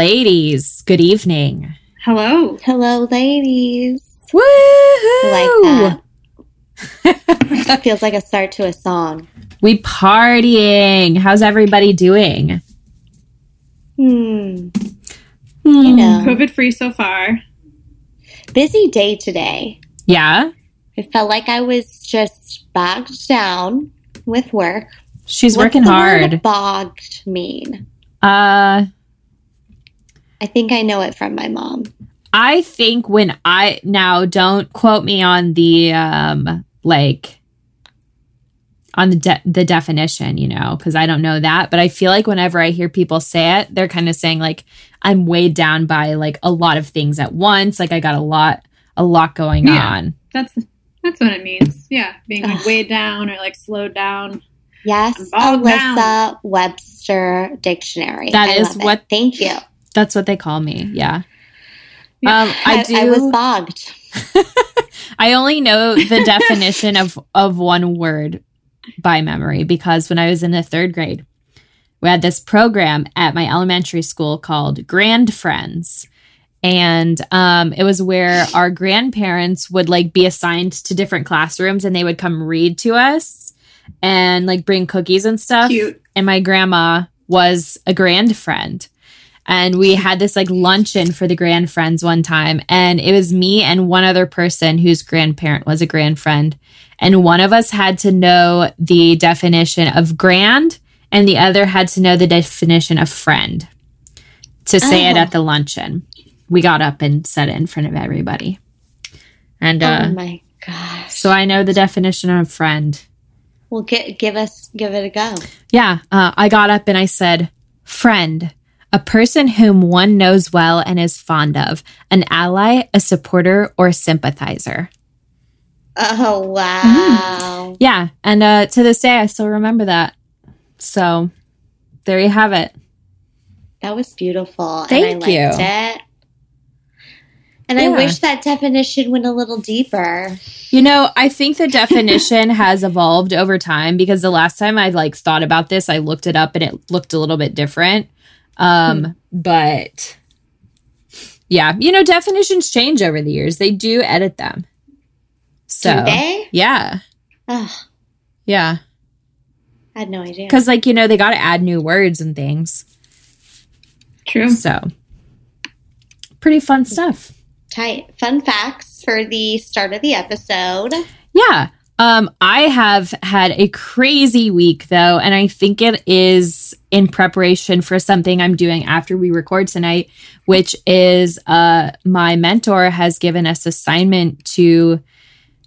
Hello, ladies. Good evening. Hello. Hello, ladies. Woo! Like that. Feels like a start to a song. We partying. How's everybody doing? Hmm. Hmm. You know, COVID free so far. busy day today. Yeah, It felt like I was just bogged down with work. she's What's working the hard. Word bogged mean? Uh, I think I know it from my mom. I think when I now don't quote me on the um like on the de- the definition, you know, because I don't know that, but I feel like whenever I hear people say it, they're kind of saying like I'm weighed down by like a lot of things at once, like I got a lot a lot going Yeah. on. That's that's what it means. Yeah, being like weighed down or like slowed down. Yes, I'm Alyssa down. Webster Dictionary. That I is love it. what- Thank you. That's what they call me. Yeah. Yeah. Um, I do. I was bogged. I only know the definition of of one word by memory because when I was in the third grade, we had this program at my elementary school called Grand Friends. And um, it was where our grandparents would like be assigned to different classrooms and they would come read to us and like bring cookies and stuff Cute. and my grandma was a grand friend and we had this like luncheon for the grand friends one time and it was me and one other person whose grandparent was a grand friend and one of us had to know the definition of grand and the other had to know the definition of friend to say it Oh. at the luncheon we got up and said it in front of everybody and uh oh my gosh. so i know the definition of friend Well, gi- give us, give it a go. Yeah, uh, I got up and I said, friend, a person whom one knows well and is fond of, an ally, a supporter, or sympathizer. Oh wow. Yeah, and uh, to this day, I still remember that. So there you have it. That was beautiful. Thank and I liked you. it. And Yeah. I wish that definition went a little deeper. You know, I think the definition has evolved over time because the last time I like thought about this, I looked it up and it looked a little bit different. Um, but yeah, you know, definitions change over the years. They do edit them. So Do they? yeah, Ugh, yeah, I had no idea. because like you know they got to add new words and things. True. So pretty fun stuff. Tight. Fun facts for the start of the episode. Yeah. Um, I have had a crazy week though, and I think it is in preparation for something I'm doing after we record tonight, which is uh my mentor has given us assignment to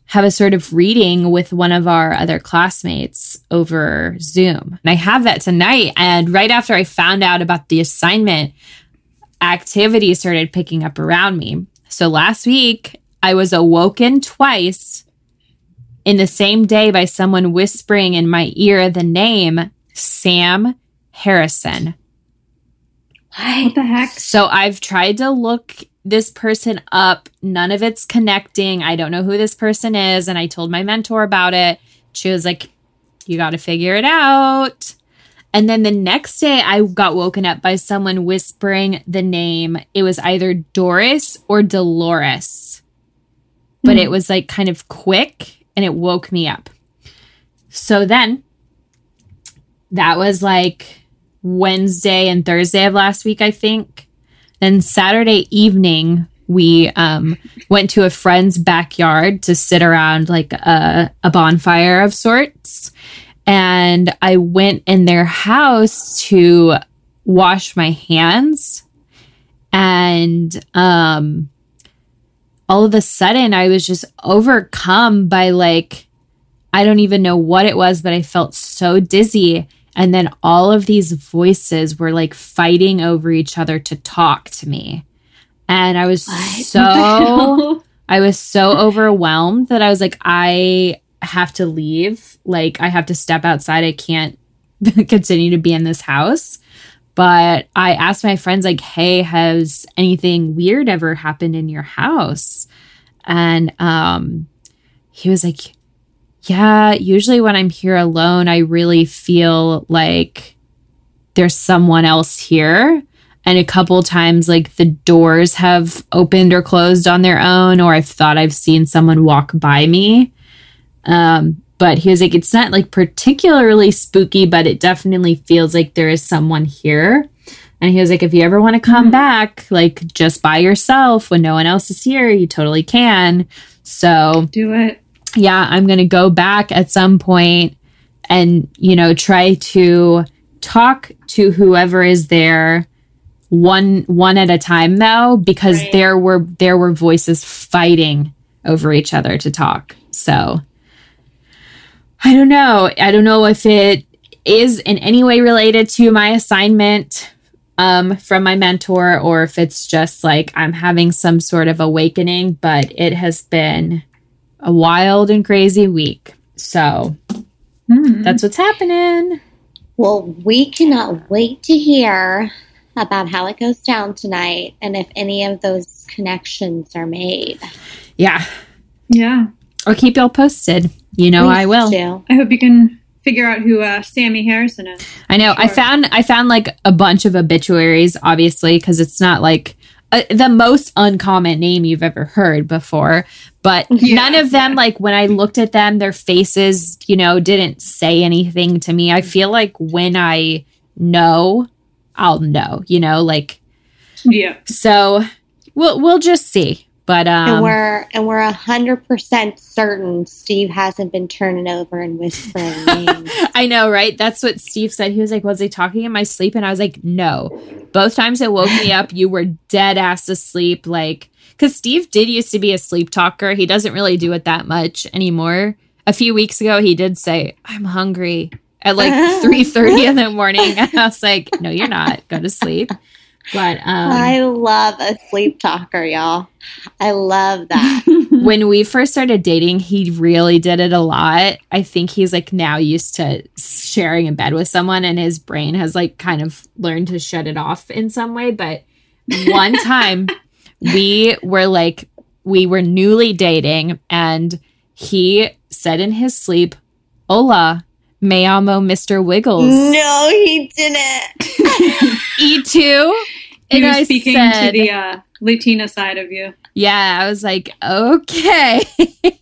have a sort of reading with one of our other classmates over Zoom. And I have that tonight. And right after I found out about the assignment, activity started picking up around me. So last week, I was awoken twice in the same day by someone whispering in my ear the name Sam Harrison. What the heck? So I've tried to look this person up. None of it's connecting. I don't know who this person is. And I told my mentor about it. She was like, You got to figure it out. And then the next day, I got woken up by someone whispering the name. It was either Doris or Dolores, but hmm. it was like kind of quick and it woke me up. So then that was like Wednesday and Thursday of last week, I think. Then Saturday evening, we um, went to a friend's backyard to sit around like a, a bonfire of sorts. And I went in their house to wash my hands. And um, all of a sudden, I was just overcome by like, I don't even know what it was, but I felt so dizzy. And then all of these voices were like fighting over each other to talk to me. And I was What? so I was so overwhelmed that I was like, I have to leave. Like, I have to step outside. I can't continue to be in this house. But I asked my friends, like, hey, has anything weird ever happened in your house? And um, he was like, yeah, usually when I'm here alone, I really feel like there's someone else here. and a couple times like the doors have opened or closed on their own or i've thought i've seen someone walk by me um but he was like it's not like particularly spooky but it definitely feels like there is someone here and he was like if you ever want to come Mhm. back like just by yourself when no one else is here you totally can so Do it. yeah, I'm going to go back at some point and, you know, try to talk to whoever is there one one at a time though because Right. there were there were voices fighting over each other to talk. So I don't know. I don't know if it is in any way related to my assignment um, from my mentor or if it's just like I'm having some sort of awakening, but it has been a wild and crazy week. So Hmm. that's what's happening. Well, we cannot wait to hear about how it goes down tonight and if any of those connections are made. Yeah. yeah. I'll keep y'all posted. You know I will. do. I hope you can figure out who uh, Sammy Harrison is. I know. I found I found like a bunch of obituaries, obviously, because it's not like uh, the most uncommon name you've ever heard before. But Yeah, none of them, yeah. like when I looked at them, their faces, you know, didn't say anything to me. I feel like when I know, I'll know. You know, like Yeah. so. We'll we'll just see. But um, and we're and we're a hundred percent certain Steve hasn't been turning over and whispering names. I know, right? That's what Steve said. He was like, Was he talking in my sleep? And I was like, No. Both times it woke me up, you were dead ass asleep. Like, because Steve did used to be a sleep talker. He doesn't really do it that much anymore. A few weeks ago, he did say, I'm hungry at like 3.30 in the morning. And I was like, No, you're not. Go to sleep. But um, I love a sleep talker, y'all. I love that. when we first started dating, he really did it a lot. I think he's like now used to sharing a bed with someone, and his brain has like kind of learned to shut it off in some way. But one time we were like, we were newly dating, and he said in his sleep, Hola, me amo Mr. Wiggles. no, he didn't. E2. he And was I speaking said, to the uh, Latina side of you. Yeah, I was like, okay,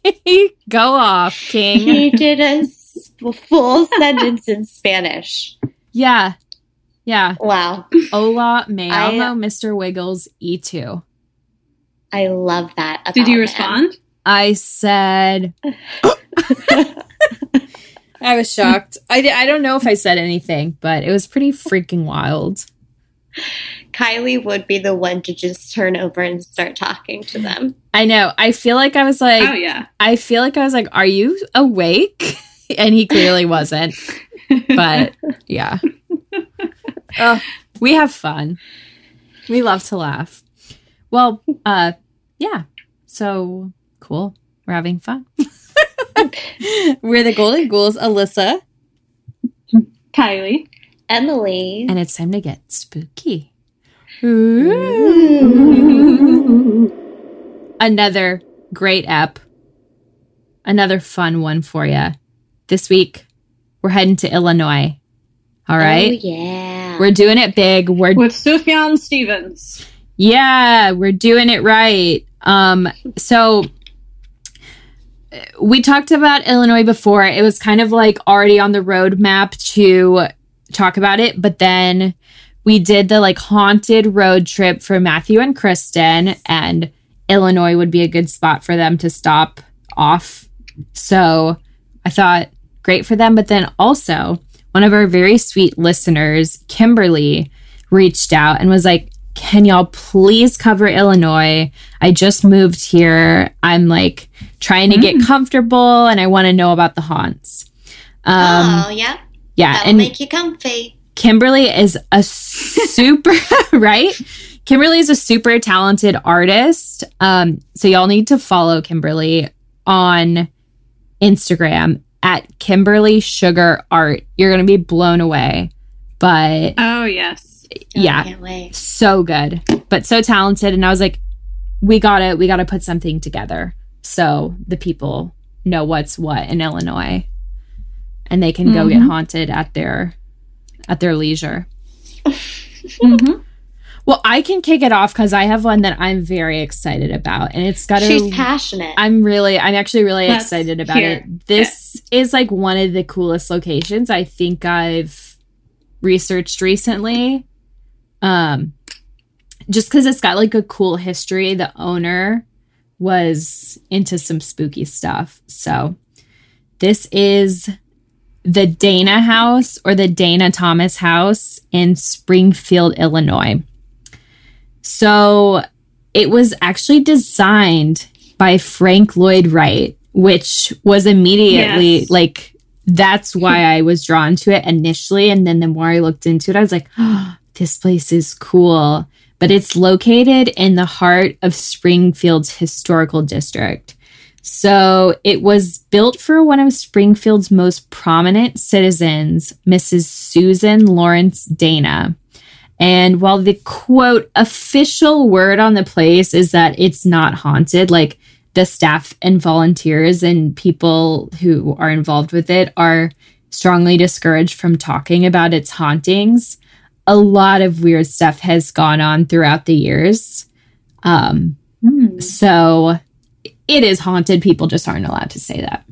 go off, King. he did a s- full sentence in Spanish. Yeah. Yeah. Wow. Hola, me I- amo Mr. Wiggles E2. I love that. Did you about him. respond? I said, I was shocked. I, I don't know if I said anything, but it was pretty freaking wild. Kylie would be the one to just turn over and start talking to them. I know. I feel like I was like, oh yeah. I feel like I was like, are you awake? And he clearly wasn't. But yeah. Oh, we have fun. We love to laugh. Well, uh yeah. So cool. We're having fun. We're the Golden Ghouls, Alyssa, Kylie. Emily. and it's time to get spooky. Another great app. Another fun one for you. This week, we're heading to Illinois. All right. Oh, yeah. We're doing it big. We're With Sufjan Stevens. Yeah, we're doing it right. Um, so we talked about Illinois before. It was kind of like already on the roadmap to talk about it, but then we did the like haunted road trip for Matthew and Kristen, and Illinois would be a good spot for them to stop off. So I thought great for them, but then also one of our very sweet listeners, Kimberly, reached out and was like, can y'all please cover Illinois? I just moved here. I'm like trying to get comfortable and I want to know about the haunts. Um, oh, yeah. yeah. That'll And make you comfy. Kimberly is a super, right? Kimberly is a super talented artist. Um, so y'all need to follow Kimberly on Instagram at Kimberly Sugar Art. You're going to be blown away. But Oh yes. Yeah, so good, but so talented. And I was like, we gotta, we gotta put something together so the people know what's what in Illinois, and they can go get Mhm. haunted at their, at their leisure. hmm Well, I can kick it off because I have one that I'm very excited about, and it's got to She's passionate. I'm really, I'm actually really Let's excited about hear it. This is like one of the coolest locations I think I've researched recently. Um, just because it's got like a cool history. The owner was into some spooky stuff. So, this is the Dana House or the Dana Thomas House in Springfield, Illinois. So it was actually designed by Frank Lloyd Wright, which was immediately Yes. like that's why I was drawn to it initially. And then the more I looked into it, I was like, oh, this place is cool. But it's located in the heart of Springfield's historical district. So it was built for one of Springfield's most prominent citizens, Mrs. Susan Lawrence Dana. And while the quote official word on the place is that it's not haunted, like the staff and volunteers and people who are involved with it are strongly discouraged from talking about its hauntings. A lot of weird stuff has gone on throughout the years. Um, Hmm. so it is haunted. People just aren't allowed to say that.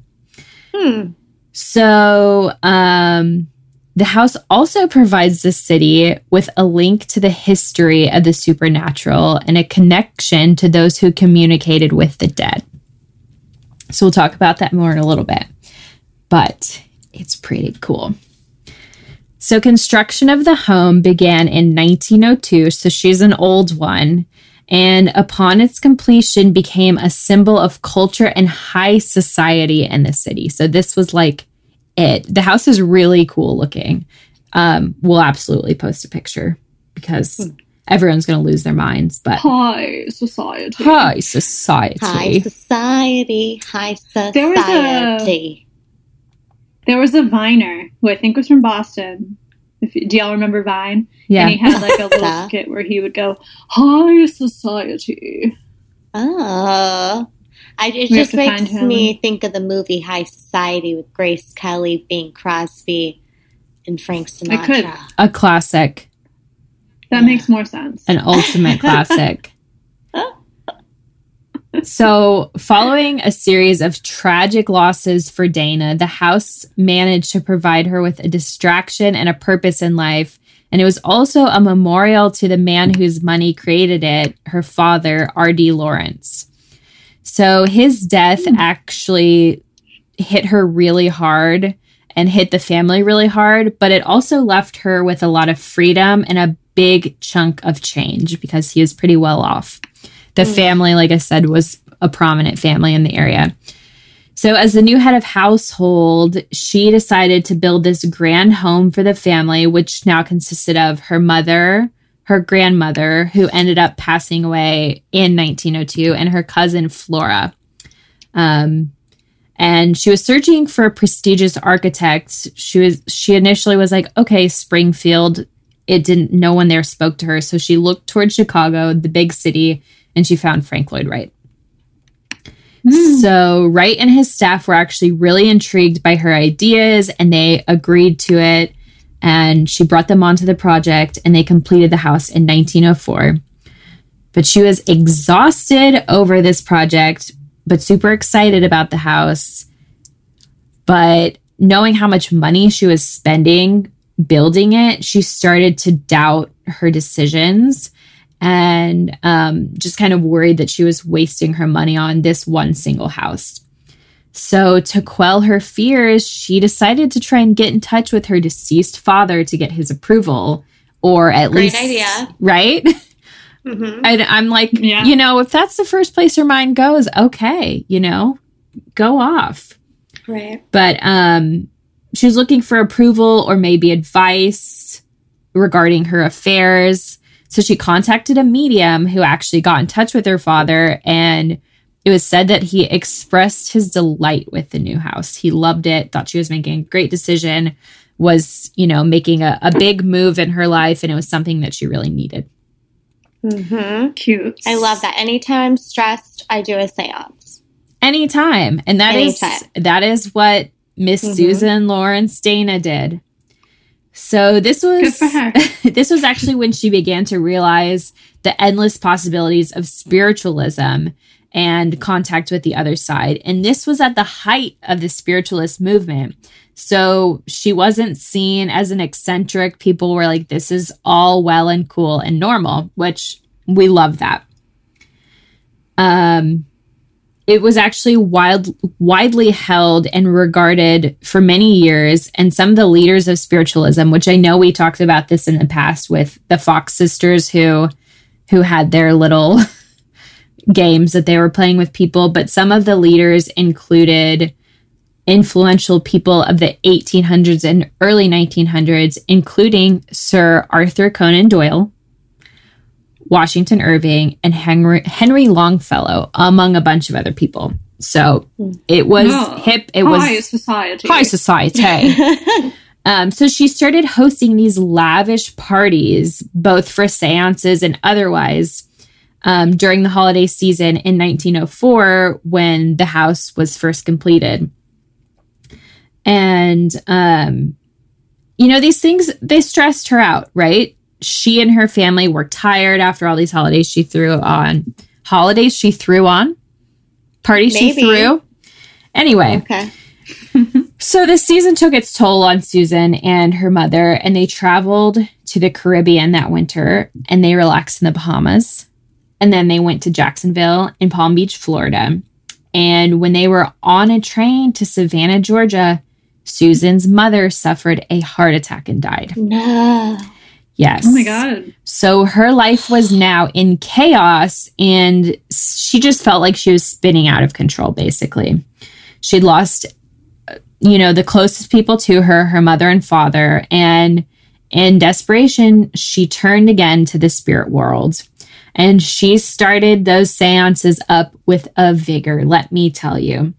Hmm. So, um, the house also provides the city with a link to the history of the supernatural and a connection to those who communicated with the dead. So, we'll talk about that more in a little bit, but it's pretty cool. So, construction of the home began in 1902. So, she's an old one. And upon its completion, became a symbol of culture and high society in the city. So, this was like it. The house is really cool looking. Um, we'll absolutely post a picture because everyone's going to lose their minds. But High society. high society. High society. High There was a- society. There was a Viner who I think was from Boston. If, do y'all remember Vine? Yeah. And he had like a little Yeah. skit where he would go, High society. Oh. I, it We just makes me think of the movie High Society with Grace Kelly, Bing Crosby, and Frank I could. Sinatra. a classic, That Yeah. makes more sense. an ultimate classic. So, following a series of tragic losses for Dana, the house managed to provide her with a distraction and a purpose in life. And it was also a memorial to the man whose money created it, her father, R.D. Lawrence. So, his death hmm. actually hit her really hard and hit the family really hard, but it also left her with a lot of freedom and a big chunk of change because he was pretty well off. The Mm. family, like I said, was a prominent family in the area. So, as the new head of household, she decided to build this grand home for the family, which now consisted of her mother, her grandmother, who ended up passing away in 1902, and her cousin Flora. Um, and she was searching for a prestigious architect. She was she initially was like, okay, Springfield. It didn't. No one there spoke to her, so she looked towards Chicago, the big city, and she found Frank Lloyd Wright. Hmm. So Wright and his staff were actually really intrigued by her ideas, and they agreed to it. And she brought them onto the project, and they completed the house in 1904. But she was exhausted over this project, but super excited about the house. But knowing how much money she was spending building it, she started to doubt her decisions and um, just kind of worried that she was wasting her money on this one single house. So, to quell her fears, she decided to try and get in touch with her deceased father to get his approval, or at Great least, idea. right? hmm And I'm like, Yeah. you know, if that's the first place her mind goes, okay, you know, go off. Right. But um, she was looking for approval or maybe advice regarding her affairs. So she contacted a medium who actually got in touch with her father, and it was said that he expressed his delight with the new house. He loved it, thought she was making a great decision, was, you know, making a, a big move in her life, and it was something that she really needed. hmm Cute. I love that. Anytime I'm stressed, I do a seance. anytime and that is Anytime. that is what miss Mhm. susan lawrence dana did So this was this was actually when she began to realize the endless possibilities of spiritualism and contact with the other side. And this was at the height of the spiritualist movement. So she wasn't seen as an eccentric. People were like, this is all well and cool and normal, which we love that. Um, it was actually wild, widely held and regarded for many years. And some of the leaders of spiritualism, which I know we talked about this in the past with the Fox sisters who who had their little games that they were playing with people, but some of the leaders included influential people of the 1800s and early 1900s, including Sir Arthur Conan Doyle, Washington Irving, and Henry, Henry Longfellow, among a bunch of other people. So it was Oh, hip. It High was society. high society. Um, so she started hosting these lavish parties, both for seances and otherwise, um, during the holiday season in 1904 when the house was first completed. And, um, you know, these things, they stressed her out, right? She and her family were tired after all these holidays she threw on. Holidays she threw on? Parties she Maybe. threw? Anyway. okay. So this season took its toll on Susan and her mother, and they traveled to the Caribbean that winter and they relaxed in the Bahamas. And then they went to Jacksonville in Palm Beach, Florida. And when they were on a train to Savannah, Georgia, Susan's mother suffered a heart attack and died. No. Yes. Oh my god. So her life was now in chaos and she just felt like she was spinning out of control, basically. She'd lost, you know, the closest people to her, her mother and father. And in desperation, she turned again to the spirit world. And she started those seances up with a vigor, let me tell you.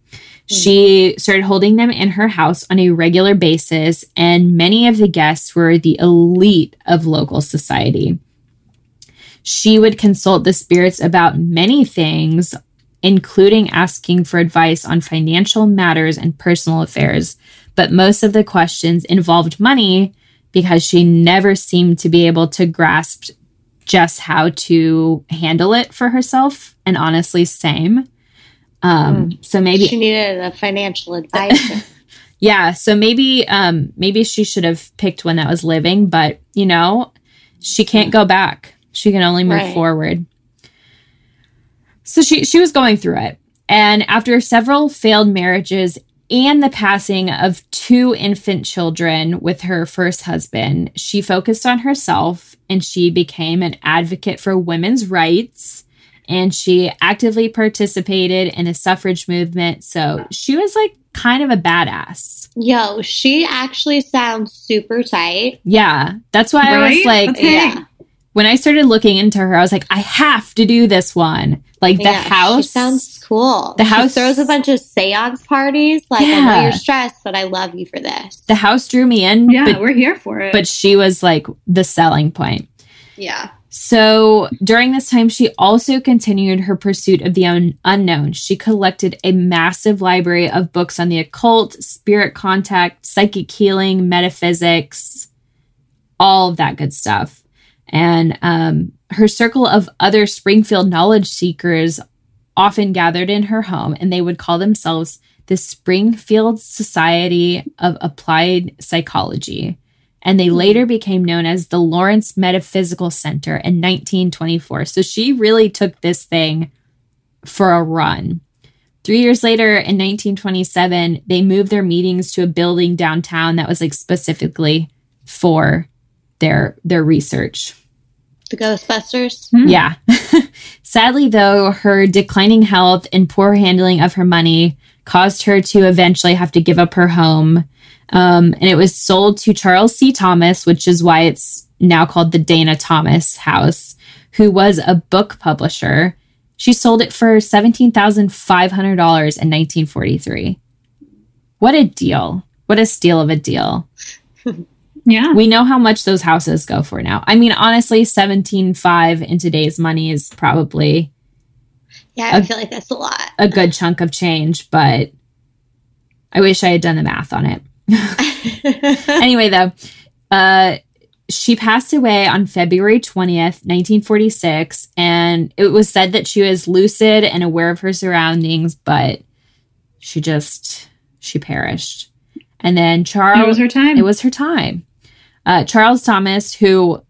Hmm. She started holding them in her house on a regular basis, and many of the guests were the elite of local society. She would consult the spirits about many things, including asking for advice on financial matters and personal affairs. But most of the questions involved money because she never seemed to be able to grasp just how to handle it for herself. And honestly, same. Um, so maybe She needed a financial advisor. yeah, so maybe um maybe she should have picked one that was living, but you know, she can't go back. She can only move Right. forward. So she she was going through it. And after several failed marriages and the passing of two infant children with her first husband, she focused on herself and she became an advocate for women's rights and she actively participated in the suffrage movement. So she was like kind of a badass. Yo, she actually sounds super tight. Yeah. That's why I was like, That's- Hey. Yeah. when I started looking into her, I was like, I have to do this one. Like the Yeah, house. She sounds cool. the She house- throws a bunch of seance parties. Like, I know you're stressed, but I love you for this. the house drew me in, Yeah, but, we're here for it. but she was like the selling point. yeah. So during this time, she also continued her pursuit of the un- unknown. She collected a massive library of books on the occult, spirit contact, psychic healing, metaphysics, all of that good stuff. And um, her circle of other Springfield knowledge seekers often gathered in her home, and they would call themselves the Springfield Society of Applied Psychology and they later became known as the Lawrence Metaphysical Center in 1924. So she really took this thing for a run. Three years later, in 1927, they moved their meetings to a building downtown that was like specifically for their their research. The Ghostbusters. Hmm. Yeah. Sadly, though, her declining health and poor handling of her money caused her to eventually have to give up her home. Um, and it was sold to Charles C. Thomas, which is why it's now called the Dana Thomas House, who was a book publisher. She sold it for $17,500 in 1943. What a deal. What a steal of a deal yeah. we know how much those houses go for now. I mean, honestly, seventeen five in today's money is probably Yeah, I Uh, feel like that's a lot. a good chunk of change, but I wish I had done the math on it. anyway, though, Uh, she passed away on February 20th, 1946, and it was said that she was lucid and aware of her surroundings, but she just she perished. And then Charles It was her time. it was her time. Uh, Charles Thomas, who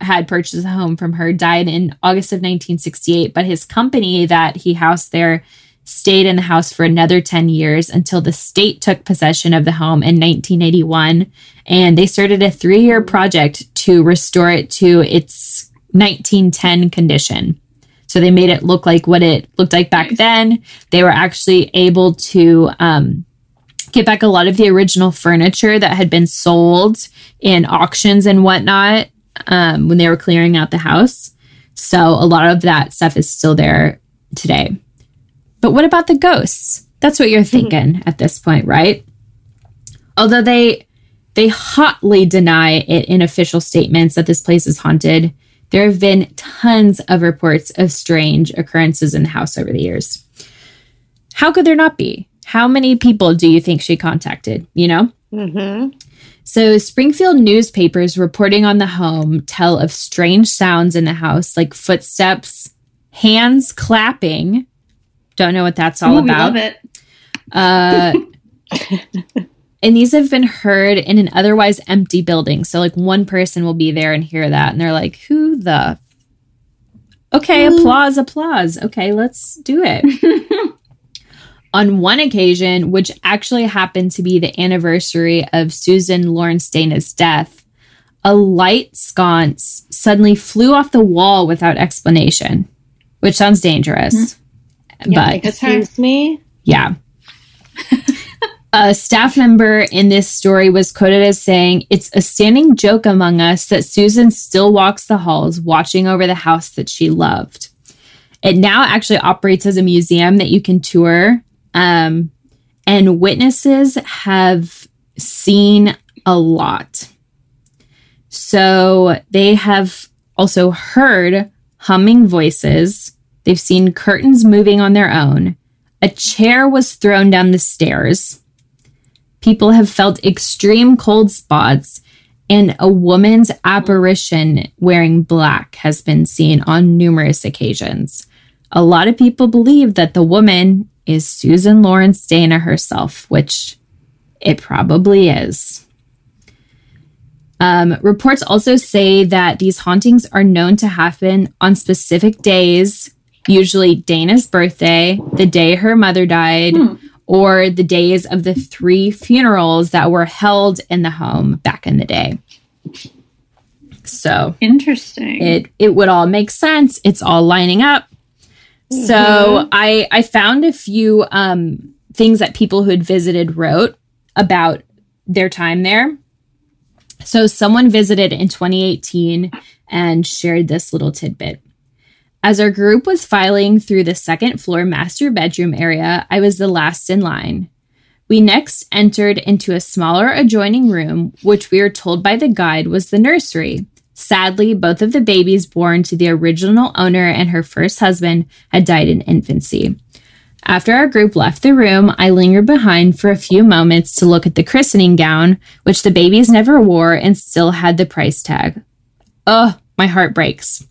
had purchased a home from her, died in August of 1968, but his company that he housed there stayed in the house for another 10 years until the state took possession of the home in 1981. And they started a three year project to restore it to its 1910 condition. So they made it look like what it looked like back then. They were actually able to um, get back a lot of the original furniture that had been sold in auctions and whatnot um, when they were clearing out the house. So a lot of that stuff is still there today. But what about the ghosts? That's what you're thinking at this point, right? Although they they hotly deny it in official statements that this place is haunted, there have been tons of reports of strange occurrences in the house over the years. How could there not be? How many people do you think she contacted? You know? Mm-hmm. So, Springfield newspapers reporting on the home tell of strange sounds in the house, like footsteps, hands clapping. Don't know what that's all Ooh, we about. love it. Uh, and these have been heard in an otherwise empty building. So, like, one person will be there and hear that, and they're like, "Who the?" Okay, Who? applause, applause. Okay, let's do it. On one occasion, which actually happened to be the anniversary of Susan Lawrence Dana's death, a light sconce suddenly flew off the wall without explanation, which sounds dangerous. But It's her. Excuse me. yeah. a staff member in this story was quoted as saying, It's a standing joke among us that Susan still walks the halls watching over the house that she loved. It now actually operates as a museum that you can tour. Um, and witnesses have seen a lot. So they have also heard humming voices. They've seen curtains moving on their own. A chair was thrown down the stairs. People have felt extreme cold spots, and a woman's apparition wearing black has been seen on numerous occasions. A lot of people believe that the woman is Susan Lawrence Dana herself, which it probably is. Um, reports also say that these hauntings are known to happen on specific days, usually Dana's birthday, the day her mother died, Hmm. or the days of the three funerals that were held in the home back in the day. So Interesting. it it would all make sense. It's all lining up. So I I found a few um things that people who had visited wrote about their time there. So someone visited in 2018 and shared this little tidbit. As our group was filing through the second floor master bedroom area, I was the last in line. We next entered into a smaller adjoining room, which we were told by the guide was the nursery. Sadly, both of the babies born to the original owner and her first husband had died in infancy. After our group left the room, I lingered behind for a few moments to look at the christening gown, which the babies never wore and still had the price tag. Ugh, my heart breaks.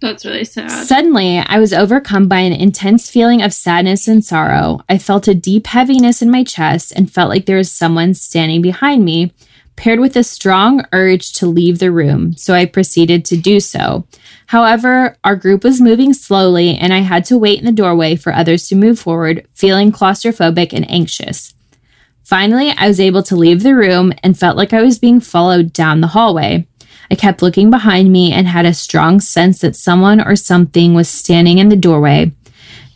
That's really sad. Suddenly, I was overcome by an intense feeling of sadness and sorrow. I felt a deep heaviness in my chest and felt like there was someone standing behind me, paired with a strong urge to leave the room, so I proceeded to do so. However, our group was moving slowly, and I had to wait in the doorway for others to move forward, feeling claustrophobic and anxious. Finally, I was able to leave the room and felt like I was being followed down the hallway. I kept looking behind me and had a strong sense that someone or something was standing in the doorway.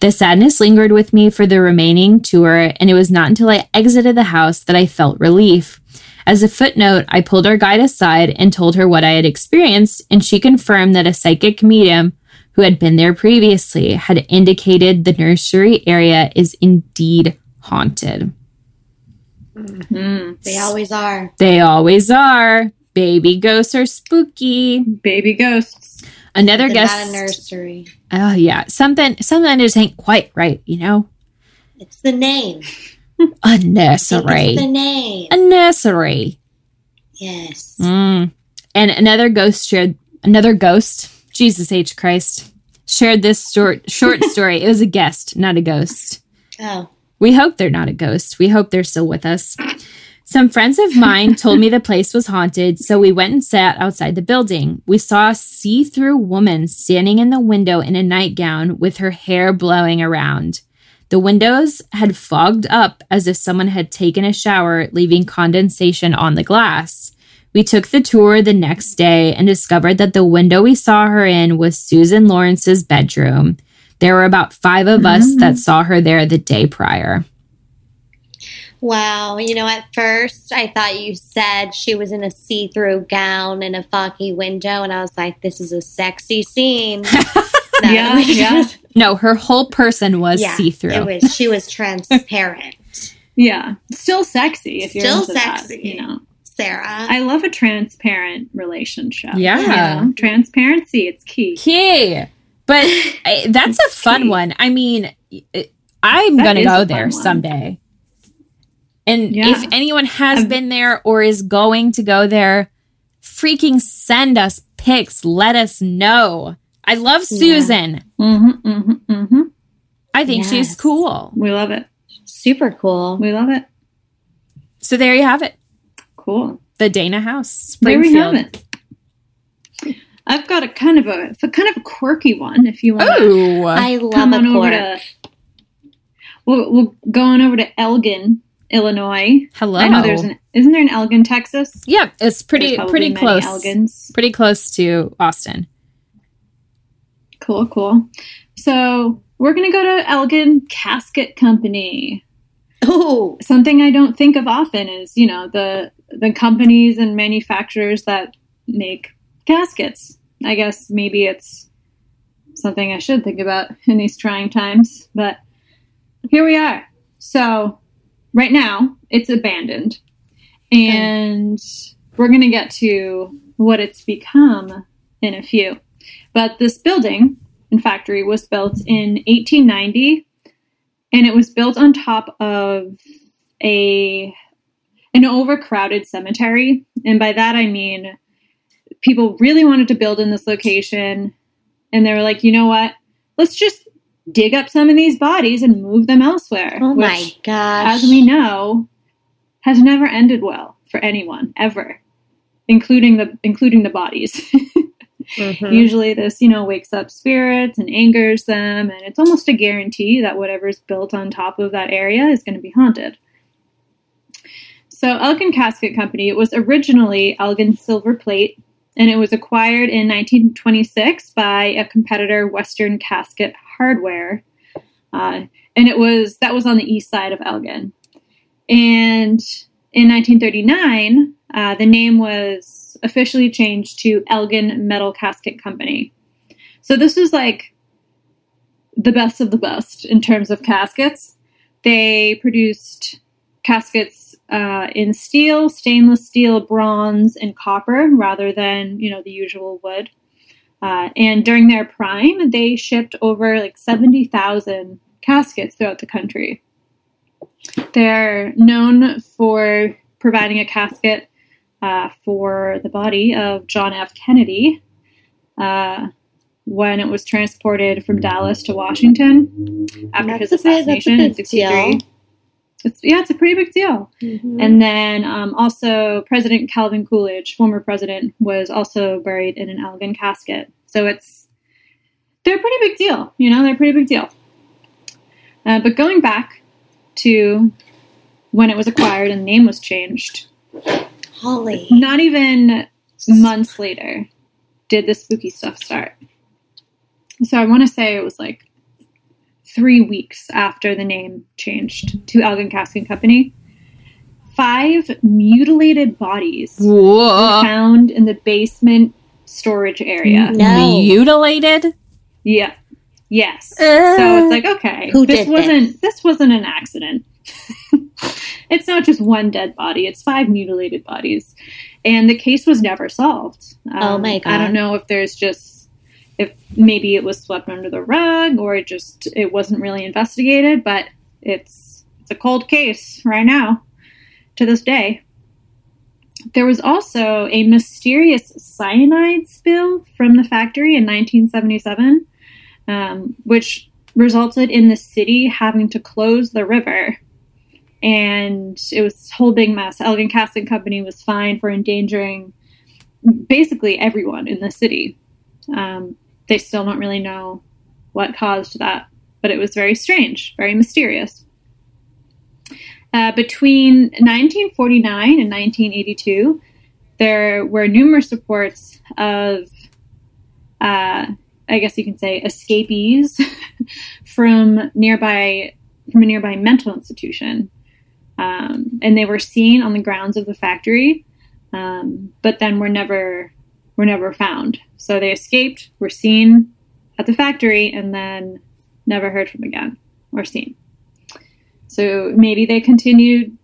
The sadness lingered with me for the remaining tour, and it was not until I exited the house that I felt relief. As a footnote, I pulled our guide aside and told her what I had experienced, and she confirmed that a psychic medium who had been there previously had indicated the nursery area is indeed haunted. Mm. They always are. They always are. Baby ghosts are spooky. Baby ghosts. Another They're guest. not a nursery. Oh yeah, something something just ain't quite right, you know. It's the name. A I think nursery, It's the name. a nursery. Yes. Mm. And another ghost shared another ghost. Jesus H Christ shared this short short story. It was a guest, not a ghost. Oh. We hope they're not a ghost. We hope they're still with us. Some friends of mine told me the place was haunted, so we went and sat outside the building. We saw a see through woman standing in the window in a nightgown with her hair blowing around. The windows had fogged up as if someone had taken a shower, leaving condensation on the glass. We took the tour the next day and discovered that the window we saw her in was Susan Lawrence's bedroom. There were about five of us that mm. saw her there the day prior. Wow. You know, at first I thought you said she was in a see through gown in a foggy window, and I was like, this is a sexy scene. No, Yeah, was yeah. No, her whole person was yeah, see It through. was she was transparent. Yeah. Still sexy if you're Still into that, sexy. you know. Sarah. I love a transparent relationship. Yeah. You know, Transparency, it's key. Key. But I, that's a fun Key. one. I mean, it- I'm That going to go fun there one. someday. And Yeah. if anyone has I've- been there or is going to go there, freaking send us pics. Let us know. I love Yeah. Susan. Mm-hmm, mm-hmm, mm-hmm. I think she's cool. We love it. Super cool. We love it. So there you have it. Cool. The Dana House, There we Springfield. have it. I've got a kind of a, a kind of a quirky one. If you want to Oh, I love come a on over to, we'll, we'll go on over to Elgin, Illinois. hello. I know there's an, isn't there an Elgin, Texas? yeah, it's pretty pretty many close. Elgins. Pretty close to Austin. Cool, cool. So we're gonna go to Elgin Casket Company. Oh, Something I don't think of often is, you know, the the companies and manufacturers that make caskets. I guess maybe it's something I should think about in these trying times, but here we are. So right now it's abandoned. And we're going to get to what it's become in a few. But this building and factory was built in 1890 and it was built on top of a an overcrowded cemetery. And by that I mean people really wanted to build in this location and they were like, "You know what? Let's just dig up some of these bodies and move them elsewhere." oh my which, gosh. as we know, has never ended well for anyone ever, including the including the bodies. Mhm. Usually, this you know wakes up spirits and angers them, and it's almost a guarantee that whatever's built on top of that area is going to be haunted. So, Elgin Casket Company it was originally Elgin Silver Plate, and it was acquired in 1926 by a competitor, Western Casket Hardware, uh, and it was that was on the east side of Elgin. And in 1939, uh, the name was officially changed to Elgin Metal Casket Company. So this was like the best of the best in terms of caskets. They produced caskets uh, in steel, stainless steel, bronze, and copper rather than you know the usual wood. Uh, and during their prime, they shipped over like seventy thousand caskets throughout the country. They're known for providing a casket uh, for the body of John F. Kennedy uh, when it was transported from Dallas to Washington after That's his a big- that's a assassination in '63. deal. It's, yeah, it's a pretty big deal. Mhm. And then um, also President Calvin Coolidge, former president, was also buried in an Elgin casket. So it's they're a pretty big deal. You know, they're a pretty big deal. Uh, but going back to when it was acquired and the name was changed, Holly. not even months later did the spooky stuff start. So I want to say it was like three weeks after the name changed to Elgin Casket Company. Five mutilated bodies were found in the basement storage area. No. Mutilated? Yeah. Yes. Uh, so it's like okay, Who this wasn't this? wasn't an accident. it's not just one dead body; it's five mutilated bodies, and the case was never solved. Um, Oh my god! I don't know if there's just if maybe it was swept under the rug or it just it wasn't really investigated, but it's it's a cold case right now to this day. There was also a mysterious cyanide spill from the factory in 1977, um, which resulted in the city having to close the river. And it was this whole big mess. Elgin Casket Company was fined for endangering basically everyone in the city. Um, they still don't really know what caused that, but it was very strange, very mysterious. Uh, between 1949 and 1982, there were numerous reports of, uh, I guess you can say, escapees from nearby from a nearby mental institution, um, and they were seen on the grounds of the factory, um, but then were never were never found. So they escaped, were seen at the factory, and then never heard from again or seen. So maybe they continued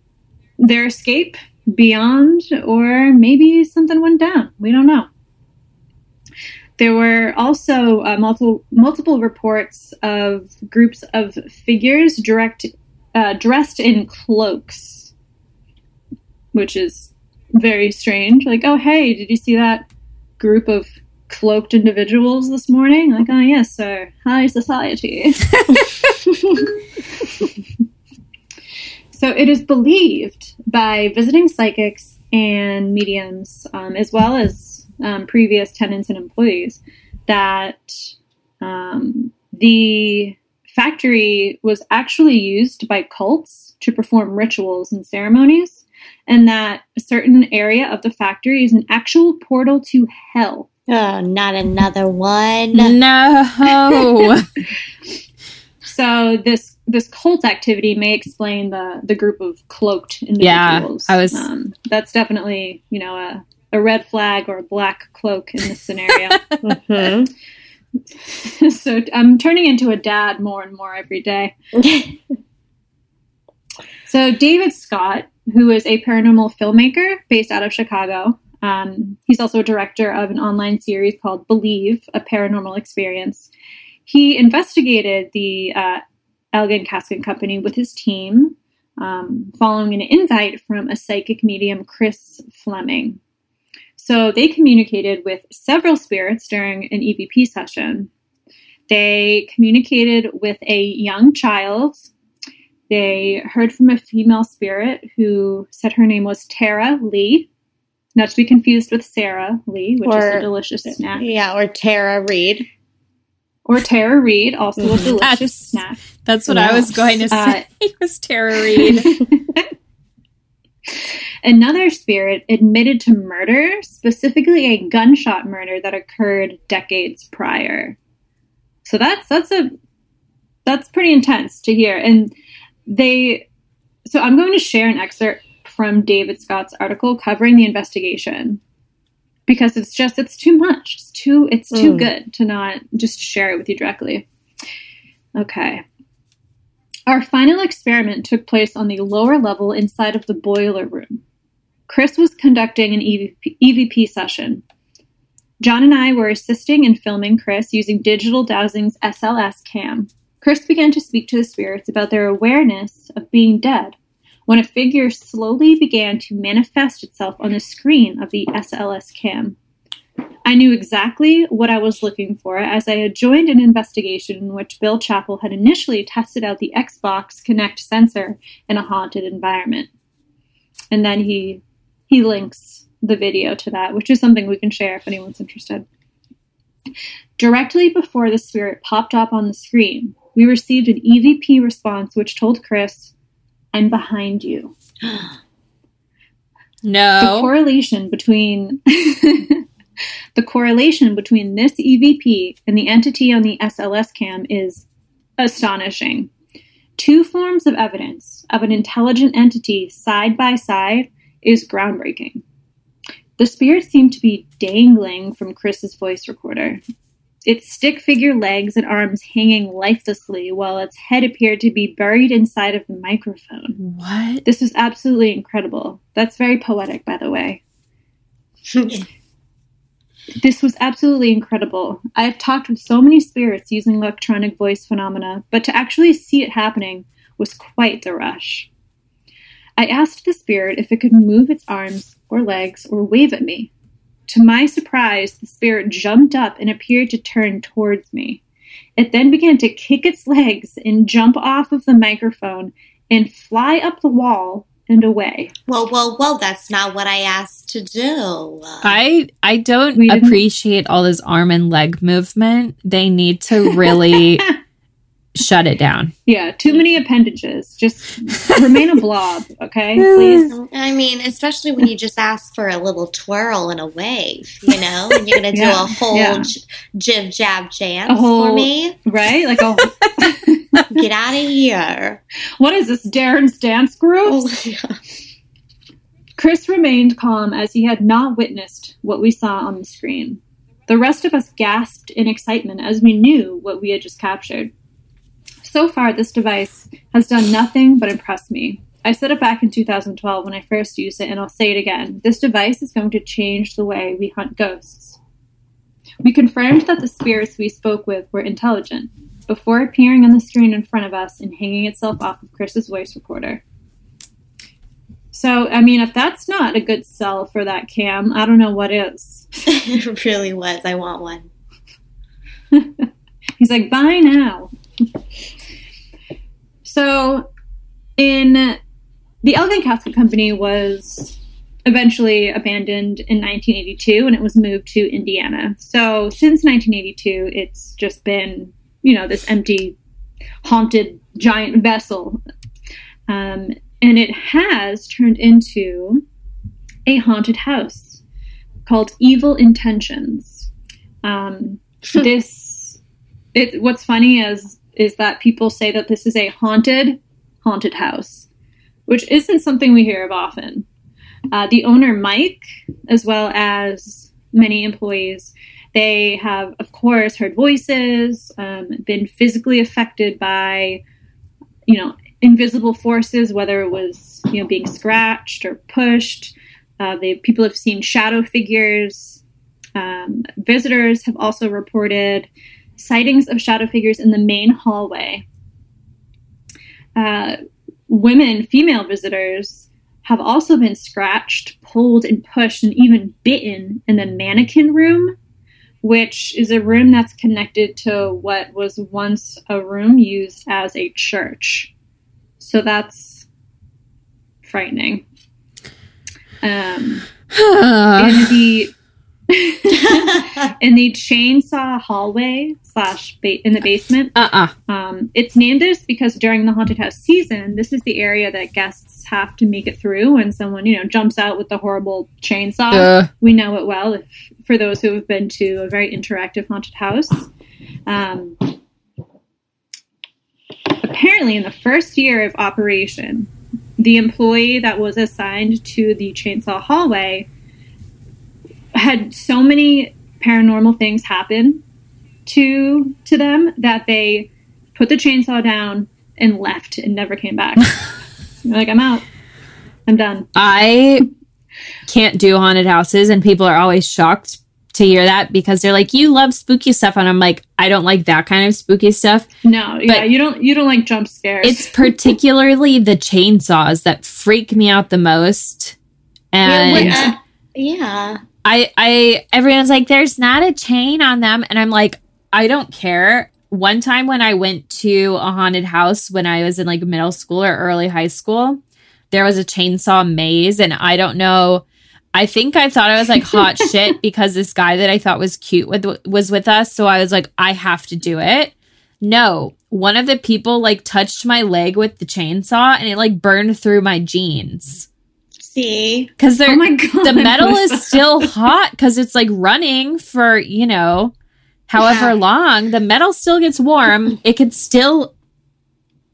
their escape beyond, or maybe something went down. We don't know. There were also uh, multiple multiple reports of groups of figures direct uh, dressed in cloaks, which is very strange. Like, oh hey, did you see that group of cloaked individuals this morning? Like, oh yes, sir, high society. So it is believed by visiting psychics and mediums, um, as well as um, previous tenants and employees, that um, the factory was actually used by cults to perform rituals and ceremonies, and that a certain area of the factory is an actual portal to hell. Oh, not another one. No. So this this cult activity may explain the the group of cloaked individuals. Yeah, I was- Um, that's definitely you know a a red flag or a black cloak in this scenario. Mhm. so I'm turning into a dad more and more every day. So David Scott, who is a paranormal filmmaker based out of Chicago, um, he's also a director of an online series called Believe: A Paranormal Experience. He investigated the uh, Elgin Casket Company with his team, um, following an invite from a psychic medium, Chris Fleming. So they communicated with several spirits during an EVP session. They communicated with a young child. They heard from a female spirit who said her name was Tara Lee, not to be confused with Sara Lee, which is a delicious snack, yeah, or Tara Reid. or Tara Reid, also a delicious That's- snack. That's what I was going to Uh, say. was Tara Reid. Another spirit admitted to murder, specifically a gunshot murder that occurred decades prior. So that's that's a that's pretty intense to hear. And they so I'm going to share an excerpt from David Scott's article covering the investigation because it's just it's too much. It's too it's too Mm. good to not just share it with you directly. Okay. Our final experiment took place on the lower level inside of the boiler room. Chris was conducting an EVP, EVP session. John and I were assisting in filming Chris using Digital Dowsing's SLS cam. Chris began to speak to the spirits about their awareness of being dead when a figure slowly began to manifest itself on the screen of the SLS cam. I knew exactly what I was looking for as I had joined an investigation in which Bill Chappell had initially tested out the Xbox Kinect sensor in a haunted environment. And then he he links the video to that, which is something we can share if anyone's interested. Directly before the spirit popped up on the screen, we received an EVP response which told Chris, I'm behind you. no. The correlation between the correlation between this EVP and the entity on the SLS cam is astonishing. Two forms of evidence of an intelligent entity side by side is groundbreaking. The spirit seemed to be dangling from Chris's voice recorder. Its stick figure legs and arms hanging lifelessly, while its head appeared to be buried inside of the microphone. what? This was absolutely incredible. That's very poetic, by the way. This was absolutely incredible. I have talked with so many spirits using electronic voice phenomena, but to actually see it happening was quite the rush. I asked the spirit if it could move its arms or legs or wave at me. To my surprise, the spirit jumped up and appeared to turn towards me. It then began to kick its legs and jump off of the microphone and fly up the wall and away. Whoa, whoa, whoa! That's not what I asked to do. I I don't We didn't- appreciate all this arm and leg movement. They need to really shut it down. Yeah, too many appendages. Just remain a blob, okay? Please. I mean, especially when you just ask for a little twirl and a wave, you know, and you're going to do Yeah, a whole yeah. j- jib jab jance A for me. Right? Like, oh, Get out of here. what is this, Darren's dance group? Oh, yeah. Chris remained calm as he had not witnessed what we saw on the screen. The rest of us gasped in excitement as we knew what we had just captured. So far, this device has done nothing but impress me. I said it back in 2012 when I first used it, and I'll say it again. This device is going to change the way we hunt ghosts. We confirmed that the spirits we spoke with were intelligent before appearing on the screen in front of us and hanging itself off of Chris's voice recorder. So, I mean, if that's not a good sell for that cam, I don't know what is. it really was. I want one. He's like, buy now. So, in the Elgin Casket Company was eventually abandoned in 1982 and it was moved to Indiana. So, since 1982, it's just been, you know, this empty, haunted giant vessel. Um, and it has turned into a haunted house called Evil Intentions. Um, this, it, what's funny is is that people say that this is a haunted haunted house, which isn't something we hear of often. Uh, the owner, Mike, as well as many employees, they have, of course, heard voices, um, been physically affected by, you know, invisible forces, whether it was, you know, being scratched or pushed. Uh, they people have seen shadow figures. Um, visitors have also reported sightings of shadow figures in the main hallway. Uh, women, female visitors, have also been scratched, pulled, and pushed, and even bitten in the mannequin room, which is a room that's connected to what was once a room used as a church. So that's frightening. Um, in the in the chainsaw hallway slash ba- in the basement. uh-uh. Um, it's named this because during the haunted house season, this is the area that guests have to make it through when someone you know jumps out with the horrible chainsaw. Duh. We know it well if, for those who have been to a very interactive haunted house. Um, apparently, in the first year of operation, the employee that was assigned to the chainsaw hallway had so many paranormal things happen to to them that they put the chainsaw down and left and never came back. Like, I'm out. I'm done. I can't do haunted houses, and people are always shocked to hear that because they're like, "You love spooky stuff," and I'm like, "I don't like that kind of spooky stuff." No, yeah, you don't you don't like jump scares. It's particularly the chainsaws that freak me out the most. And yeah, Yeah. uh, yeah. I, I, everyone's like, there's not a chain on them. And I'm like, I don't care. One time when I went to a haunted house when I was in like middle school or early high school, there was a chainsaw maze. And I don't know. I think I thought I was like hot shit because this guy that I thought was cute with, was with us. So I was like, I have to do it. No, one of the people like touched my leg with the chainsaw and it like burned through my jeans See, because they're oh the metal is still hot because it's like running for you know however Yeah. long the metal still gets warm it could still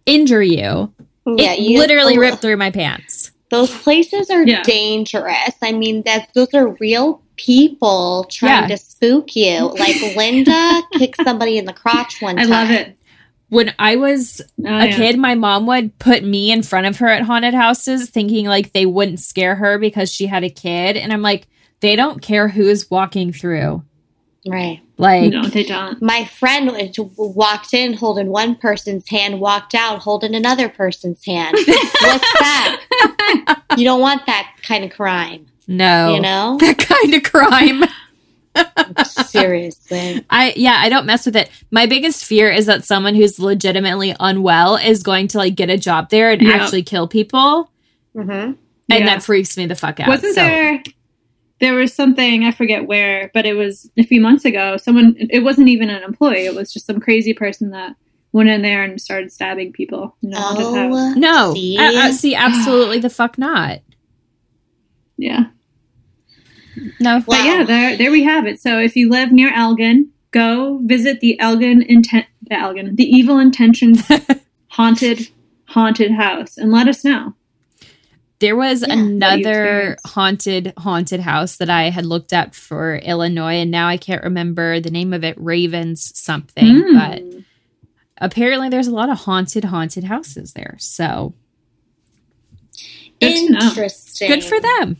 injure you yeah, it you literally oh, ripped through my pants Those places are Yeah. dangerous. I mean, that those are real people trying Yeah. to spook you. Like Linda kicked somebody in the crotch one time. I love it. when i was Oh, a yeah. kid my mom would put me in front of her at haunted houses thinking like they wouldn't scare her because she had a kid and i'm like they don't care who's walking through Right. Like, no, they don't. My friend w- walked in holding one person's hand, walked out holding another person's hand. What's that? You don't want that kind of crime, no. you know? That kind of crime. Seriously. I yeah, I don't mess with it. My biggest fear is that someone who's legitimately unwell is going to like get a job there and Yeah. actually kill people. hmm And Yeah. that freaks me the fuck out. Wasn't So- there? There was something I forget where, but it was a few months ago. Someone. It wasn't even an employee. It was just some crazy person that went in there and started stabbing people. in a. Oh, No. Uh, uh, see? I- I- see, absolutely the fuck not. Yeah. No. Wow. But yeah, there there we have it. So if you live near Elgin, go visit the Elgin intent the Elgin the Evil Intentions haunted haunted house and let us know. There was Yeah. another haunted haunted house that I had looked up for Illinois and now I can't remember the name of it, Ravens something, Mm. but apparently there's a lot of haunted haunted houses there. So, Good. Interesting. good for them.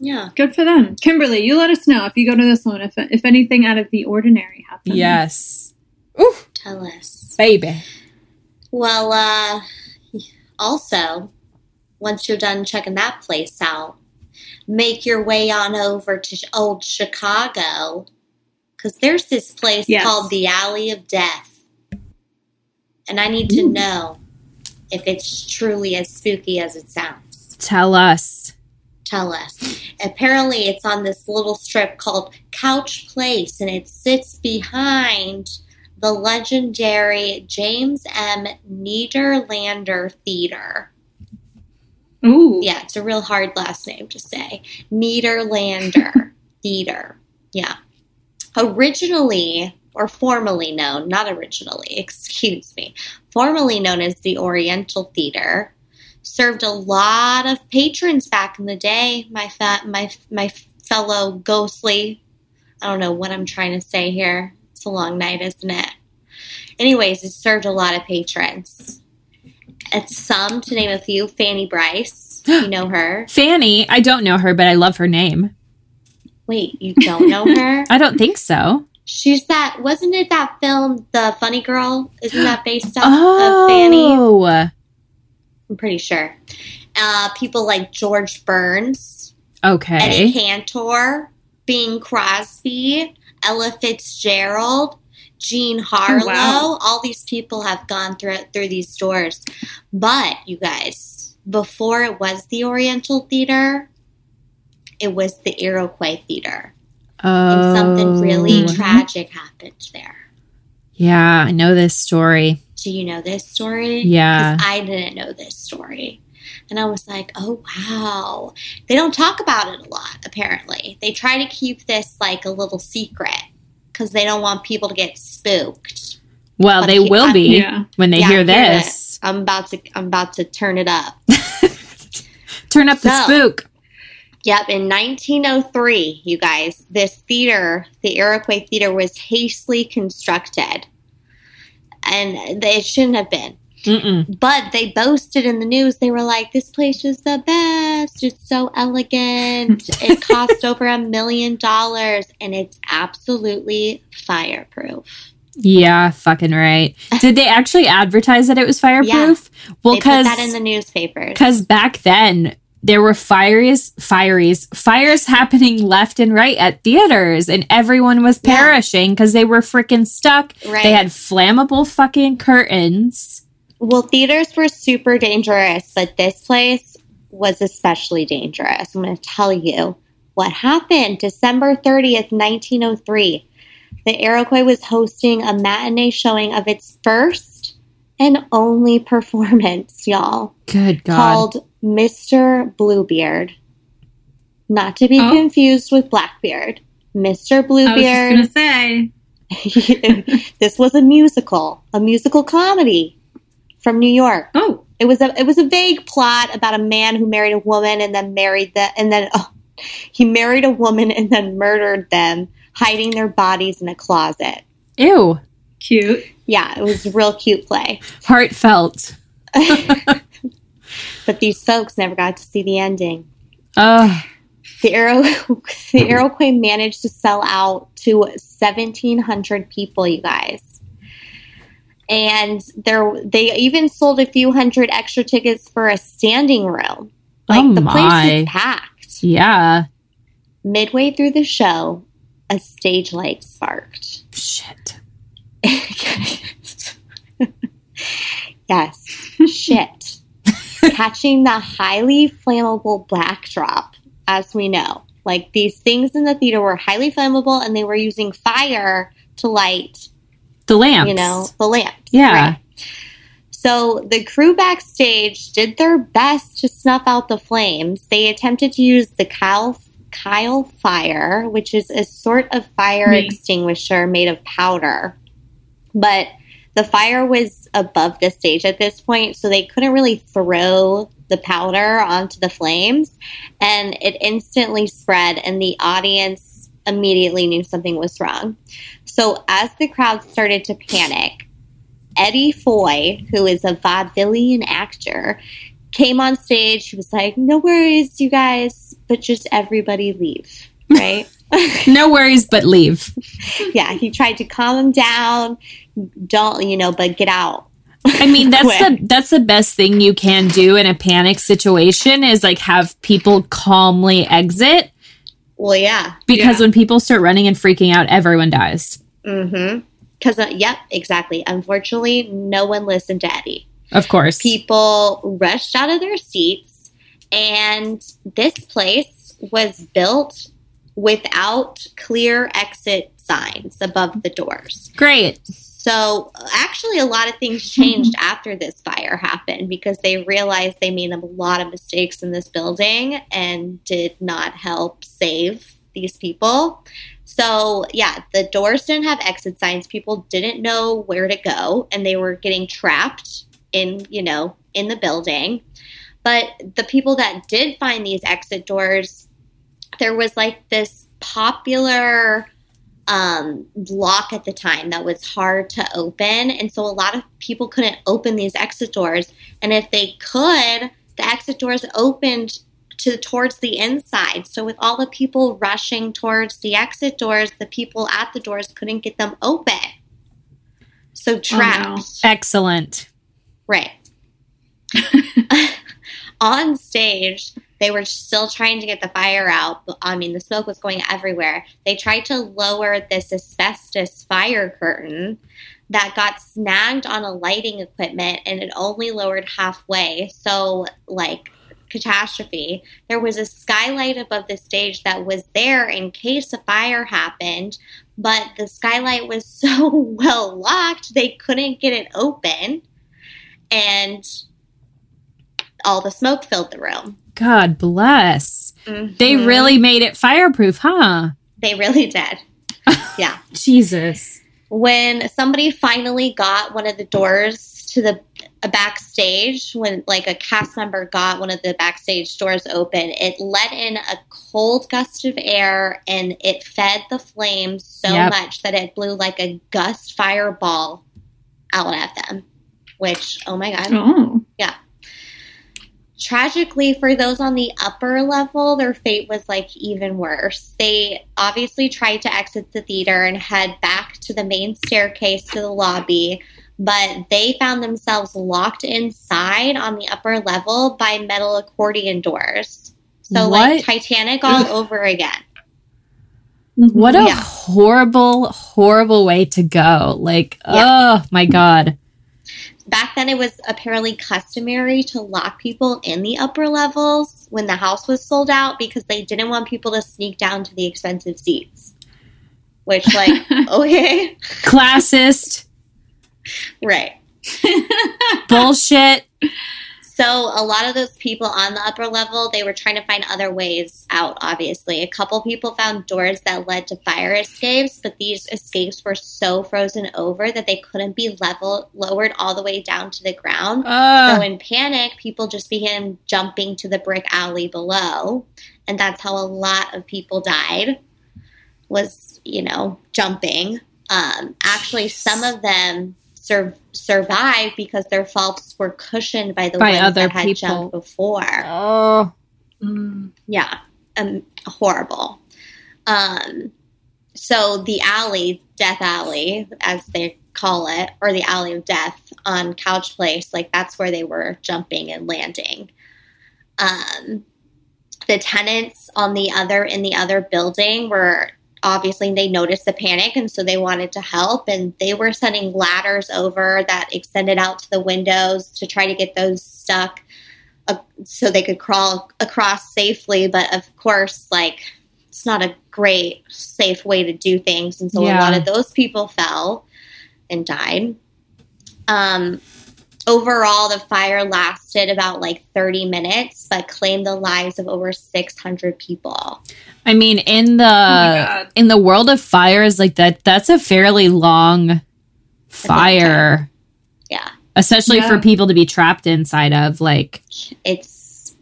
Yeah. Good for them. Kimberly, you let us know if you go to this one if if anything out of the ordinary happens. Yes. Ooh, Tell us. baby. Well, uh, also, once you're done checking that place out, make your way on over to old Chicago because there's this place Yes. called the Alley of Death. And I need to Ooh. know if it's truly as spooky as it sounds. Tell us. Tell us. Apparently, it's on this little strip called Couch Place, and it sits behind the legendary James M. Nederlander Theater. Ooh. Yeah, it's a real hard last name to say. Nederlander Theater. Yeah. Originally, or formerly known, not originally, excuse me, formerly known as the Oriental Theater, served a lot of patrons back in the day. My fa- my my fellow ghostly, I don't know what I'm trying to say here. It's a long night, isn't it? Anyways, it served a lot of patrons. It's some, to name a few, Fanny Brice. You know her. Fanny, I don't know her, but I love her name. Wait, you don't know her? I don't think so. She's that. Wasn't it that film, The Funny Girl? Isn't that based off of Fanny? Oh, I'm pretty sure. Uh, people like George Burns, okay. Eddie Cantor, Bing Crosby, Ella Fitzgerald, Jean oh, Harlow. wow. All these people have gone through through these doors. But you guys, before it was the Oriental Theater, it was the Iroquois Theater. and something really Oh. tragic happened there. Yeah, I know this story. Do you know this story? Yeah. I didn't know this story. And I was like, oh, wow. They don't talk about it a lot, apparently. They try to keep this like a little secret because they don't want people to get spooked. Well, But they he- will I- be Yeah. when they Yeah, hear I hear this. I'm about to I'm about to turn it up. Turn up the spook. Yep, in 1903, you guys, this theater, the Iroquois Theater, was hastily constructed. And it shouldn't have been. Mm-mm. But they boasted in the news, they were like, this place is the best. It's so elegant. it cost over a million dollars and it's absolutely fireproof. Yeah, fucking right. Did they actually advertise that it was fireproof? Yeah, Well, because that in the newspapers. because back then there were fires, fires, fires happening left and right at theaters, and everyone was perishing because they were freaking stuck. Right. They had flammable fucking curtains. Well, theaters were super dangerous, but this place was especially dangerous. I'm going to tell you what happened. December 30th, 1903. The Iroquois was hosting a matinee showing of its first and only performance, y'all, Good God. called Mr. Bluebeard. Not to be Oh. confused with Blackbeard. Mr. Bluebeard. I was Bluebeard. gonna say. this was a musical, a musical comedy from New York. Oh, It was a it was a vague plot about a man who married a woman and then married the and then oh, he married a woman and then murdered them, hiding their bodies in a closet. Ew. cute. Yeah, it was a real cute play. Heartfelt. But these folks never got to see the ending. Ugh. the Aero the Iroquois managed to sell out to 1,700 people. You guys, and there they even sold a few hundred extra tickets for a standing room. Oh like Oh the place is packed. Yeah. Midway through the show, a stage light sparked. Shit. yes, shit. Catching the highly flammable backdrop, as we know. Like these things in the theater were highly flammable and they were using fire to light, The lamps. you know, the lamps. Yeah. Right. So the crew backstage did their best to snuff out the flames. They attempted to use the Kyle Kilfyre, which is a sort of fire Me. extinguisher made of powder. But the fire was above the stage at this point, so they couldn't really throw the powder onto the flames, and it instantly spread, and the audience immediately knew something was wrong. So as the crowd started to panic, Eddie Foy, who is a vaudevillian actor, came on stage. He was like, No worries, you guys, but just everybody leave, right? No worries, but leave. yeah, he tried to calm him down. Don't, you know, but get out. I mean, that's the that's the best thing you can do in a panic situation is like have people calmly exit Well, yeah. because Yeah. when people start running and freaking out, everyone dies. Mm-hmm. Because, uh, yep, exactly. Unfortunately, no one listened to Eddie. Of course. People rushed out of their seats, and this place was built without clear exit signs above the doors. Great. So, actually, a lot of things changed after this fire happened because they realized they made a lot of mistakes in this building and did not help save these people. So, yeah, the doors didn't have exit signs. People didn't know where to go and they were getting trapped in, you know, in the building. But the people that did find these exit doors, there was like this popular um, lock at the time that was hard to open. And so a lot of people couldn't open these exit doors. And if they could, the exit doors opened to towards the inside. So with all the people rushing towards the exit doors, the people at the doors couldn't get them open. So oh, trapped. Excellent. Right. On stage, they were still trying to get the fire out. but, I mean, the smoke was going everywhere. They tried to lower this asbestos fire curtain that got snagged on a lighting equipment and it only lowered halfway. So, like, catastrophe. There was a skylight above the stage that was there in case a fire happened, but the skylight was so well locked they couldn't get it open. And all the smoke filled the room. God bless. They Mhm. really made it fireproof, huh? they really did. yeah. Jesus. When somebody finally got one of the doors to the a backstage, when like a cast member got one of the backstage doors open, it let in a cold gust of air and it fed the flames so Yep. much that it blew like a gust fireball out at them. Which, oh my god, Oh. Tragically, for those on the upper level, their fate was like even worse. They obviously tried to exit the theater and head back to the main staircase to the lobby, but they found themselves locked inside on the upper level by metal accordion doors. So, like Titanic all over again. What a Yeah. horrible, horrible way to go. Like, oh my God. Back then, it was apparently customary to lock people in the upper levels when the house was sold out because they didn't want people to sneak down to the expensive seats. Which, like, okay, Classist, right. bullshit. So, a lot of those people on the upper level, they were trying to find other ways out, obviously. A couple people found doors that led to fire escapes, but these escapes were so frozen over that they couldn't be level lowered all the way down to the ground. So in panic, people just began jumping to the brick alley below, and that's how a lot of people died. Was you know jumping. Um, actually, some of them sur- survived because their faults were cushioned by the By ones other that had people. jumped before. oh. Mm. Yeah. um, horrible. Um, so the alley, Death Alley, as they call it, or the Alley of Death on Couch Place, like that's where they were jumping and landing. Um, the tenants on the other in the other building were obviously they noticed the panic and so they wanted to help and they were sending ladders over that extended out to the windows to try to get those stuck uh, so they could crawl across safely. But of course like it's not a great safe way to do things and so Yeah. a lot of those people fell and died. Um overall the fire lasted about like 30 minutes but claimed the lives of over 600 people I mean, in the oh God. in the world of fires like that, that's a fairly long fire, yeah especially Yeah. for people to be trapped inside of. Like, it's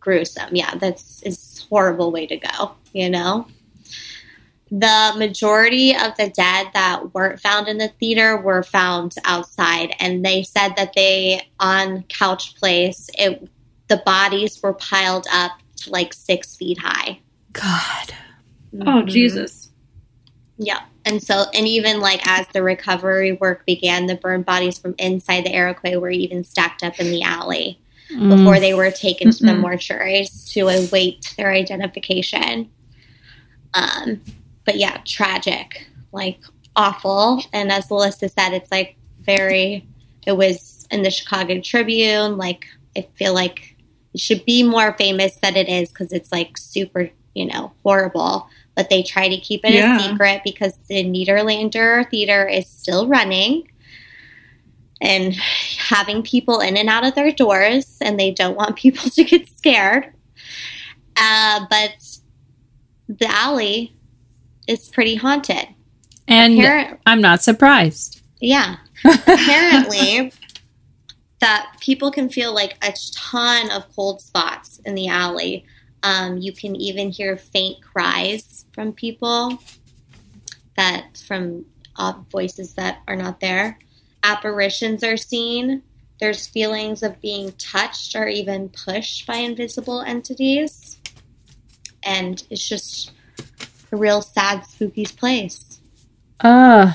gruesome. Yeah, that's is a horrible way to go, you know? The majority of the dead that weren't found in the theater were found outside and they said that they on Couch Place it the bodies were piled up to like six feet high. God, Oh, Mhm. Jesus. Yeah. And so, and even like as the recovery work began, the burned bodies from inside the Iroquois were even stacked up in the alley before Mm. they were taken to the Mm-mm. mortuaries to await their identification. Um, but yeah, tragic, like awful. And as Melissa said, it's like very, it was in the Chicago Tribune. Like, I feel like it should be more famous than it is because it's like super, you know, horrible. But they try to keep it Yeah. a secret because the Nederlander Theater is still running and having people in and out of their doors, and they don't want people to get scared. Uh, but the alley is pretty haunted. and Appar- I'm not surprised. yeah, apparently that people can feel like a ton of cold spots in the alley. Um, you can even hear faint cries from people that from uh, voices that are not there. Apparitions are seen. There's feelings of being touched or even pushed by invisible entities, and it's just a real sad, spooky place. Uh,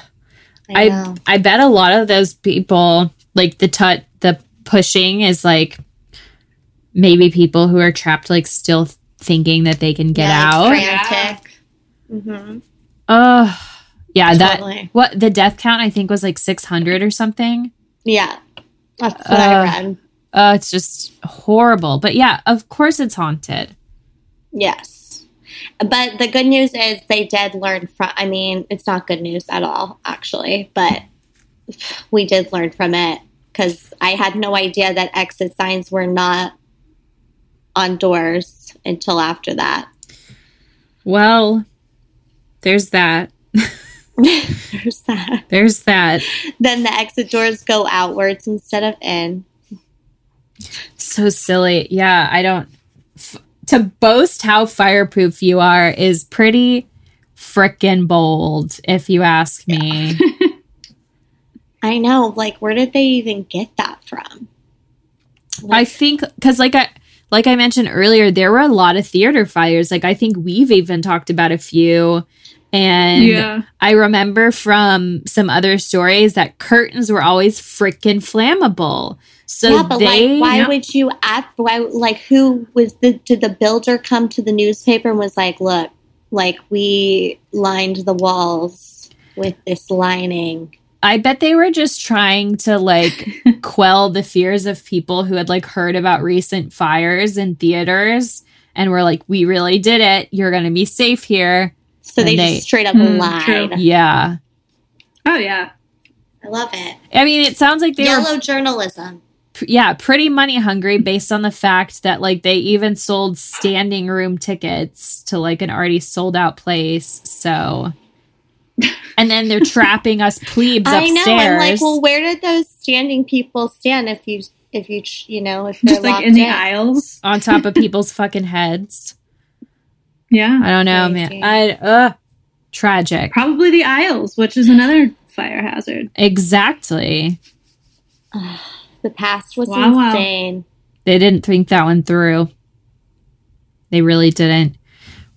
I I. I bet a lot of those people, like the tut, the pushing is like maybe people who are trapped, like still thinking that they can get Yeah, out. like frantic. Mm-hmm. Uh, yeah, that what the death count I think was like 600 or something. Yeah, that's what Uh, I read. Uh, it's just horrible. But yeah, of course it's haunted. Yes, but the good news is they did learn from. I mean, it's not good news at all, actually, but we did learn from it because I had no idea that exit signs were not on doors until after that. Well, there's that. There's that. There's that. Then the exit doors go outwards instead of in. So silly. Yeah, I don't. F- to boast how fireproof you are is pretty frickin' bold, if you ask me. I know. Like, where did they even get that from? I think because, like I like I mentioned earlier, there were a lot of theater fires. Like I think we've even talked about a few, and yeah. I remember from some other stories that curtains were always frickin' flammable. So yeah, but they like, why Yeah. would you ask? Why, like, who was the? Did the builder come to the newspaper and was like, "Look, like we lined the walls with this lining." I bet they were just trying to like quell the fears of people who had like heard about recent fires in theaters and were like, we really did it. You're going to be safe here. So they, they- just straight up Hmm, lied. true. Yeah. Oh yeah. I love it. I mean, it sounds like they Yellow were, journalism. pr- yeah, pretty money hungry based on the fact that like they even sold standing room tickets to like an already sold out place. So, and then they're trapping us plebes I upstairs. know. I'm like, well, where did those standing people stand? If you, if you, you know, if they're Just like in the aisles. on top of people's fucking heads. Yeah. I don't know, Crazy. man. I uh tragic. Probably the aisles, which is another fire hazard. Exactly. The past was Wow, wow. insane. They didn't think that one through. they really didn't.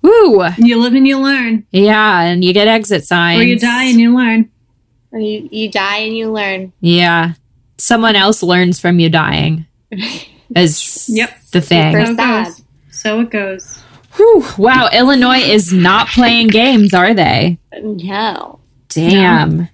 Woo! You live and you learn, Yeah, and you get exit signs. or you die and you learn. Or you, you die and you learn. Yeah. Someone else learns from you dying. Is Yep. the thing. Super So it sad. goes. So it goes. Whew. Wow, Illinois is not playing games, are they? No. Damn.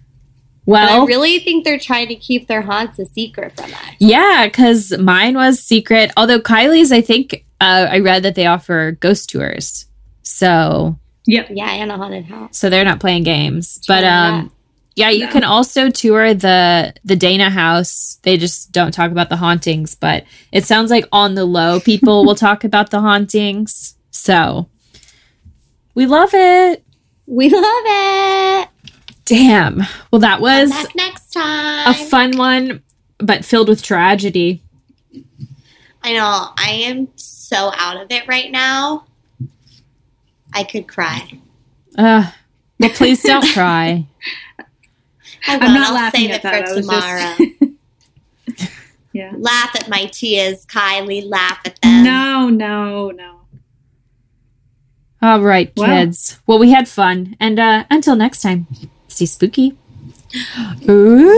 But I really think they're trying to keep their haunts a secret from us. yeah, because mine was secret. Although Kylie's, I think uh, I read that they offer ghost tours, so Yep. Yeah, and a haunted house. so they're not playing games. Try But um, yeah, you No. can also tour the the Dana house. They just don't talk about the hauntings, but it sounds like on the low, people will talk about the hauntings. So we love it. We love it. Damn. Well, that was next time. a fun one, but filled with tragedy. I know. I am so out of it right now. I could cry. Uh, well, please don't cry. I I'm won't. I'll laughing save at it that. I for was tomorrow. just. yeah. laugh at my tears, Kylie. Laugh at them. No, no, no. All right, Wow. kids. Well, we had fun. And uh, until next time, stay spooky. Ooh.